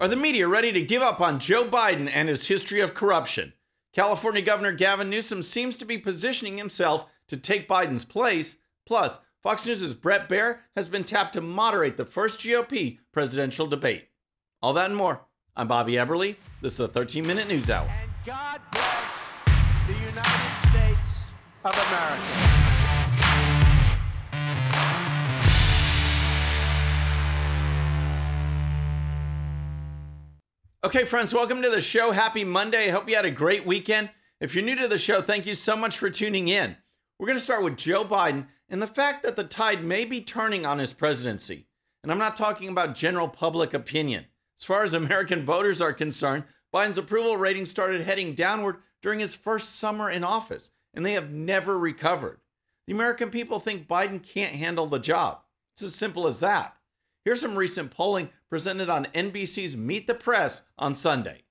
Are the media ready to give up on Joe Biden and his history of corruption? California Governor Gavin Newsom seems to be positioning himself to take Biden's place. Plus, Fox News' Bret Baier has been tapped to moderate the first GOP presidential debate. All that and more. I'm Bobby Eberle. This is a 13 minute news hour. And God bless the United States of America. Okay, friends, welcome to the show. Happy Monday. I hope you had a great weekend. If you're new to the show, thank you so much for tuning in. We're going to start with Joe Biden and the fact that the tide may be turning on his presidency. And I'm not talking about general public opinion. As far as American voters are concerned, Biden's approval rating started heading downward during his first summer in office, and they have never recovered. The American people think Biden can't handle the job. It's as simple as that. Here's some recent polling presented on NBC's Meet the Press on Sunday.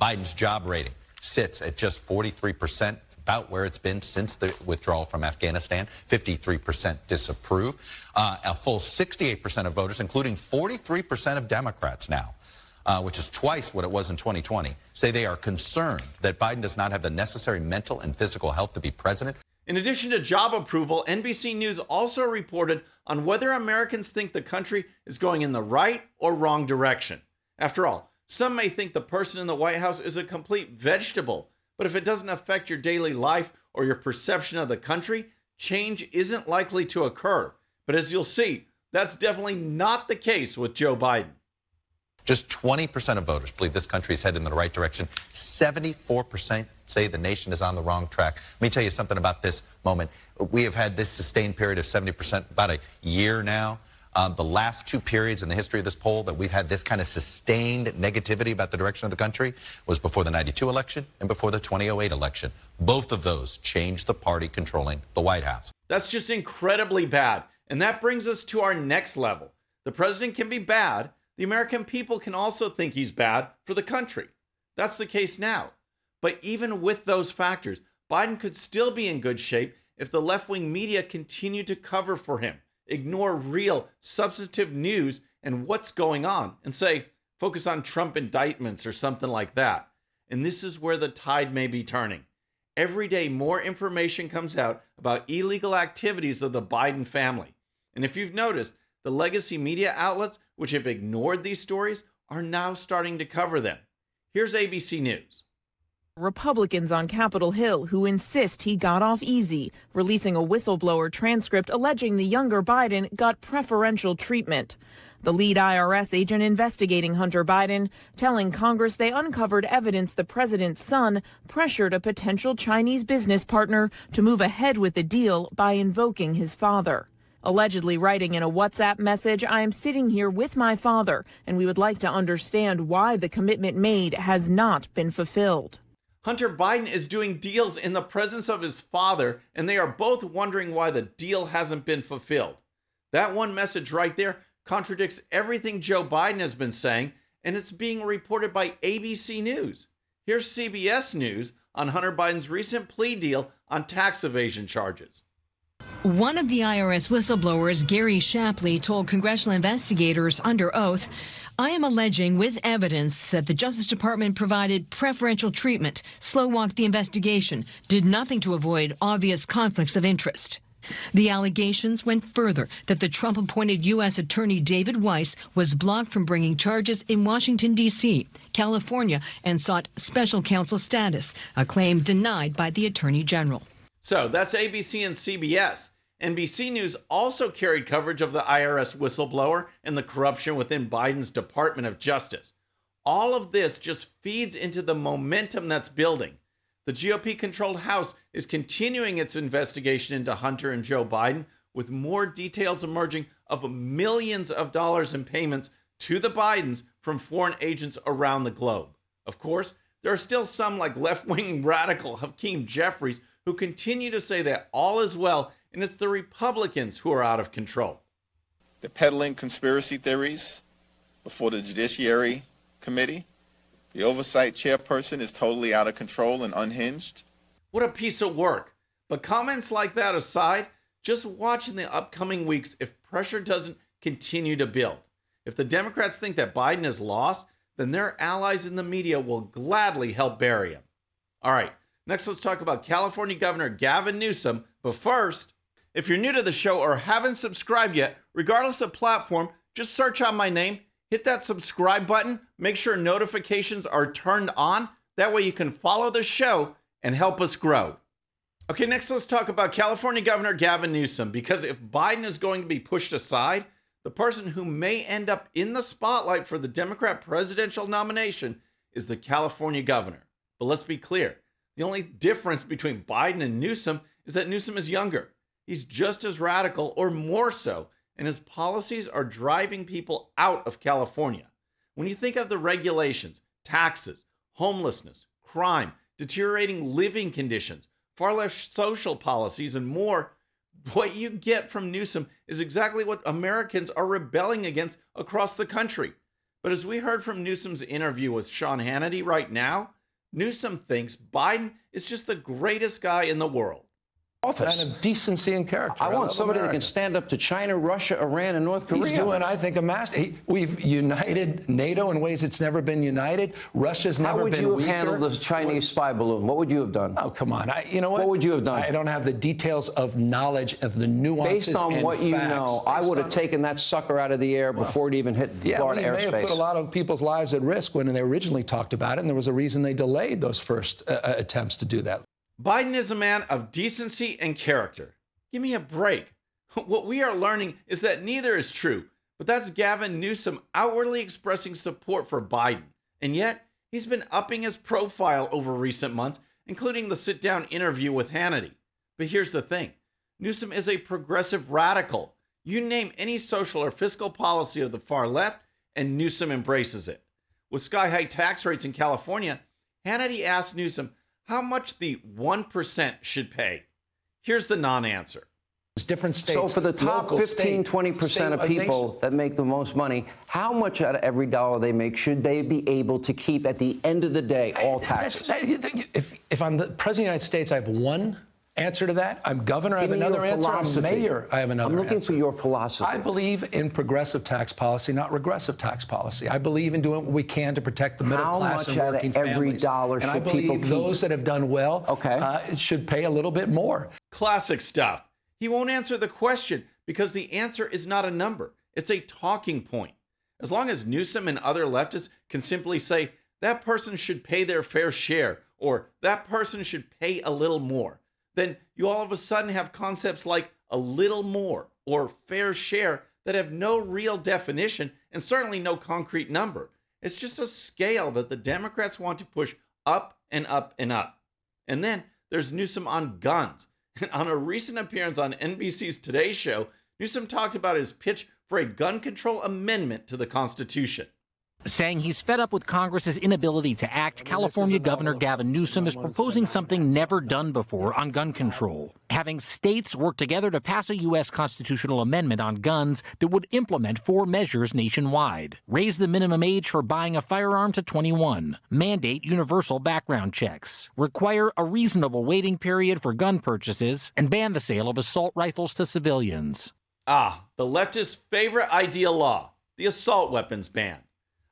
Biden's job rating sits at just 43%, about where it's been since the withdrawal from Afghanistan. 53% disapprove. Uh, a full 68% of voters, including 43% of Democrats now, uh, which is twice what it was in 2020, say they are concerned that Biden does not have the necessary mental and physical health to be president. In addition to job approval, NBC News also reported on whether Americans think the country is going in the right or wrong direction. After all, some may think the person in the White House is a complete vegetable, but if it doesn't affect your daily life or your perception of the country, change isn't likely to occur. But as you'll see, that's definitely not the case with Joe Biden. Just 20% of voters believe this country is headed in the right direction. 74% say the nation is on the wrong track. Let me tell you something about this moment. We have had this sustained period of 70%, about a year now. Um, the last two periods in the history of this poll that we've had this kind of sustained negativity about the direction of the country was before the 92 election and before the 2008 election. Both of those changed the party controlling the White House. That's just incredibly bad. And that brings us to our next level. The president can be bad, the American people can also think he's bad for the country. That's the case now. But even with those factors, Biden could still be in good shape if the left wing media continue to cover for him, ignore real, substantive news and what's going on, and say, focus on Trump indictments or something like that. And this is where the tide may be turning. Every day, more information comes out about illegal activities of the Biden family. And if you've noticed, the legacy media outlets, which have ignored these stories, are now starting to cover them. Here's ABC News. Republicans on Capitol Hill who insist he got off easy, releasing a whistleblower transcript alleging the younger Biden got preferential treatment. The lead IRS agent investigating Hunter Biden telling Congress they uncovered evidence the president's son pressured a potential Chinese business partner to move ahead with the deal by invoking his father. Allegedly writing in a WhatsApp message, I am sitting here with my father, and we would like to understand why the commitment made has not been fulfilled. Hunter Biden is doing deals in the presence of his father, and they are both wondering why the deal hasn't been fulfilled. That one message right there contradicts everything Joe Biden has been saying, and it's being reported by ABC News. Here's CBS News on Hunter Biden's recent plea deal on tax evasion charges. One of the IRS whistleblowers, Gary Shapley, told congressional investigators under oath, I am alleging with evidence that the Justice Department provided preferential treatment, slow walked the investigation, did nothing to avoid obvious conflicts of interest. The allegations went further that the Trump appointed U.S. Attorney David Weiss was blocked from bringing charges in Washington, D.C., California, and sought special counsel status, a claim denied by the Attorney General. So that's ABC and CBS. NBC News also carried coverage of the IRS whistleblower and the corruption within Biden's Department of Justice. All of this just feeds into the momentum that's building. The GOP controlled House is continuing its investigation into Hunter and Joe Biden, with more details emerging of millions of dollars in payments to the Bidens from foreign agents around the globe. Of course, there are still some like left wing radical Hakeem Jeffries who continue to say that all is well and it's the Republicans who are out of control. They're peddling conspiracy theories before the Judiciary Committee. The oversight chairperson is totally out of control and unhinged. What a piece of work. But comments like that aside, just watch in the upcoming weeks if pressure doesn't continue to build. If the Democrats think that Biden is lost, then their allies in the media will gladly help bury him. All right, next let's talk about California Governor Gavin Newsom. But first, if you're new to the show or haven't subscribed yet, regardless of platform, just search out my name, hit that subscribe button, make sure notifications are turned on. That way you can follow the show and help us grow. Okay, next let's talk about California Governor Gavin Newsom because if Biden is going to be pushed aside, the person who may end up in the spotlight for the Democrat presidential nomination is the California governor. But let's be clear the only difference between Biden and Newsom is that Newsom is younger. He's just as radical or more so, and his policies are driving people out of California. When you think of the regulations, taxes, homelessness, crime, deteriorating living conditions, far left social policies, and more, what you get from Newsom is exactly what Americans are rebelling against across the country. But as we heard from Newsom's interview with Sean Hannity right now, Newsom thinks Biden is just the greatest guy in the world office. And of decency and character. I, I want somebody America. that can stand up to China, Russia, Iran, and North Korea. He's doing, I think, a master. He, we've united NATO in ways it's never been united. Russia's never been How would you have weaker. handled the Chinese spy balloon? What would you have done? Oh, come on. I, you know what? What would you have done? I don't have the details of knowledge of the nuances. Based on what you facts. know, I would have taken that sucker out of the air before it even hit yeah, Florida well, airspace. may have put a lot of people's lives at risk when they originally talked about it, and there was a reason they delayed those first uh, uh attempts to do that. Biden is a man of decency and character. Give me a break. What we are learning is that neither is true, but that's Gavin Newsom outwardly expressing support for Biden. And yet, he's been upping his profile over recent months, including the sit down interview with Hannity. But here's the thing Newsom is a progressive radical. You name any social or fiscal policy of the far left, and Newsom embraces it. With sky high tax rates in California, Hannity asked Newsom how much the 1% should pay. Here's the non answer. Different states. So, for the top 15, 20% of people that make the most money, how much out of every dollar they make should they be able to keep at the end of the day, all taxes? If, if I'm the President of the United States, I have one answer to that. I'm governor. I have another answer. I'm mayor. I have another. I'm looking answer. for your philosophy. I believe in progressive tax policy, not regressive tax policy. I believe in doing what we can to protect the middle How class and working every families. dollar and should I believe people those that have done well, okay. uh, should pay a little bit more. Classic stuff. He won't answer the question because the answer is not a number. It's a talking point. As long as Newsom and other leftists can simply say that person should pay their fair share or that person should pay a little more then you all of a sudden have concepts like a little more or fair share that have no real definition and certainly no concrete number. It's just a scale that the Democrats want to push up and up and up. And then there's Newsom on guns. And on a recent appearance on NBC's Today Show, Newsom talked about his pitch for a gun control amendment to the Constitution. Saying he's fed up with Congress's inability to act, California Governor Gavin Newsom is proposing something never done before on gun control, having states work together to pass a U.S. constitutional amendment on guns that would implement four measures nationwide. Raise the minimum age for buying a firearm to 21, mandate universal background checks, require a reasonable waiting period for gun purchases, and ban the sale of assault rifles to civilians. Ah, the leftist' favorite ideal law the assault weapons ban.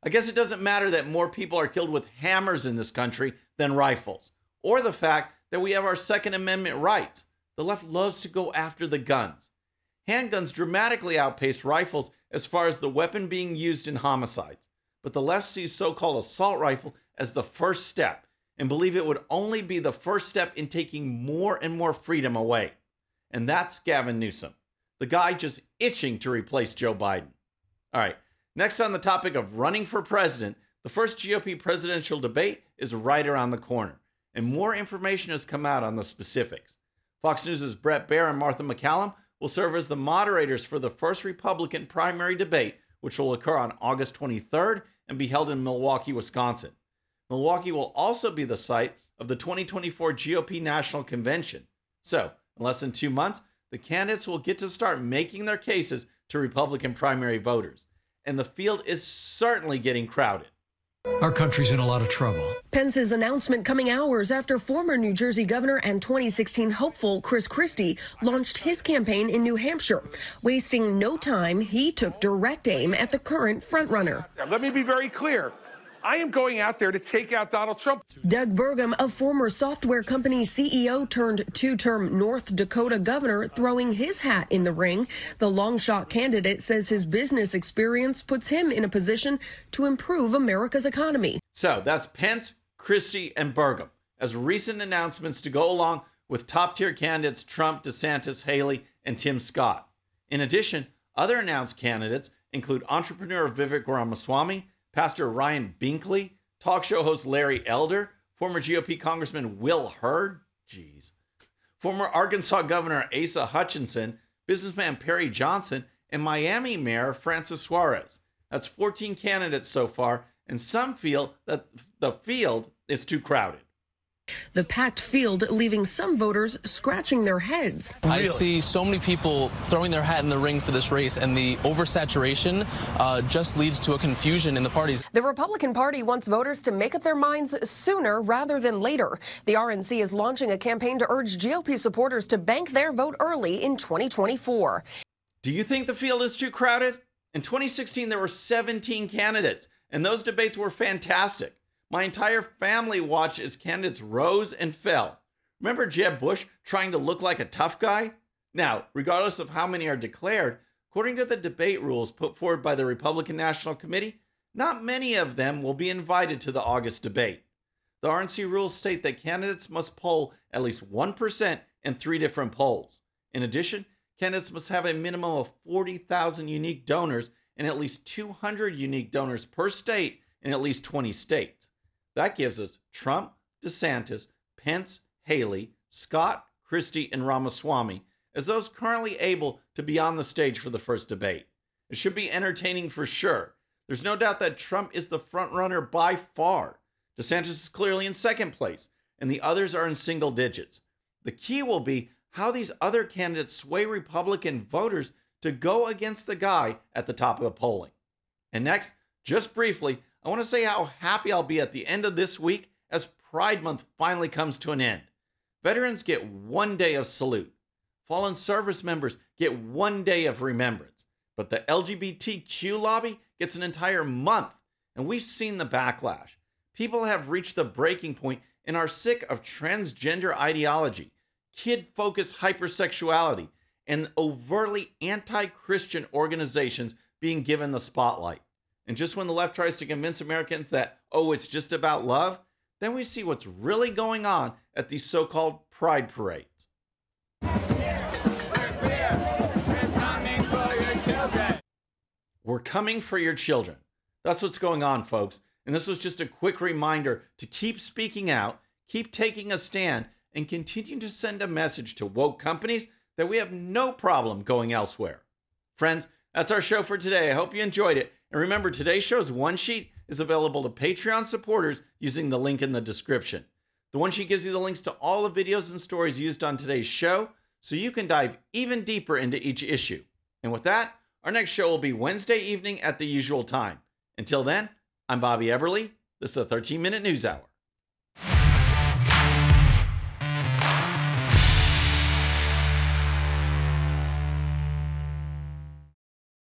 I guess it doesn't matter that more people are killed with hammers in this country than rifles, or the fact that we have our Second Amendment rights. The left loves to go after the guns. Handguns dramatically outpace rifles as far as the weapon being used in homicides, but the left sees so called assault rifle as the first step and believe it would only be the first step in taking more and more freedom away. And that's Gavin Newsom, the guy just itching to replace Joe Biden. All right, Next, on the topic of running for president, the first GOP presidential debate is right around the corner, and more information has come out on the specifics. Fox News' Bret Baier and Martha MacCallum will serve as the moderators for the first Republican primary debate, which will occur on August 23rd and be held in Milwaukee, Wisconsin. Milwaukee will also be the site of the 2024 GOP National Convention. So, in less than two months, the candidates will get to start making their cases to Republican primary voters and the field is certainly getting crowded. Our country's in a lot of trouble. Pence's announcement coming hours after former New Jersey governor and 2016 hopeful Chris Christie launched his campaign in New Hampshire. Wasting no time, he took direct aim at the current frontrunner. Let me be very clear. I am going out there to take out Donald Trump. Doug Burgum, a former software company CEO turned two term North Dakota governor, throwing his hat in the ring. The long shot candidate says his business experience puts him in a position to improve America's economy. So that's Pence, Christie, and Burgum as recent announcements to go along with top tier candidates Trump, DeSantis, Haley, and Tim Scott. In addition, other announced candidates include entrepreneur Vivek Ramaswamy, Pastor Ryan Binkley, talk show host Larry Elder, former GOP Congressman Will Hurd, jeez, former Arkansas Governor Asa Hutchinson, businessman Perry Johnson, and Miami Mayor Francis Suarez. That's 14 candidates so far, and some feel that the field is too crowded. The packed field leaving some voters scratching their heads. I see so many people throwing their hat in the ring for this race, and the oversaturation uh, just leads to a confusion in the parties. The Republican Party wants voters to make up their minds sooner rather than later. The RNC is launching a campaign to urge GOP supporters to bank their vote early in 2024. Do you think the field is too crowded? In 2016, there were 17 candidates, and those debates were fantastic. My entire family watched as candidates rose and fell. Remember Jeb Bush trying to look like a tough guy? Now, regardless of how many are declared, according to the debate rules put forward by the Republican National Committee, not many of them will be invited to the August debate. The RNC rules state that candidates must poll at least 1% in three different polls. In addition, candidates must have a minimum of 40,000 unique donors and at least 200 unique donors per state in at least 20 states. That gives us Trump, DeSantis, Pence, Haley, Scott, Christie, and Ramaswamy as those currently able to be on the stage for the first debate. It should be entertaining for sure. There's no doubt that Trump is the frontrunner by far. DeSantis is clearly in second place, and the others are in single digits. The key will be how these other candidates sway Republican voters to go against the guy at the top of the polling. And next, just briefly, I want to say how happy I'll be at the end of this week as Pride Month finally comes to an end. Veterans get one day of salute. Fallen service members get one day of remembrance. But the LGBTQ lobby gets an entire month, and we've seen the backlash. People have reached the breaking point and are sick of transgender ideology, kid focused hypersexuality, and overtly anti Christian organizations being given the spotlight. And just when the left tries to convince Americans that, oh, it's just about love, then we see what's really going on at these so called pride parades. We're coming for your children. That's what's going on, folks. And this was just a quick reminder to keep speaking out, keep taking a stand, and continue to send a message to woke companies that we have no problem going elsewhere. Friends, that's our show for today. I hope you enjoyed it. And remember, today's show's one sheet is available to Patreon supporters using the link in the description. The one sheet gives you the links to all the videos and stories used on today's show, so you can dive even deeper into each issue. And with that, our next show will be Wednesday evening at the usual time. Until then, I'm Bobby Eberle. This is a 13 minute news hour.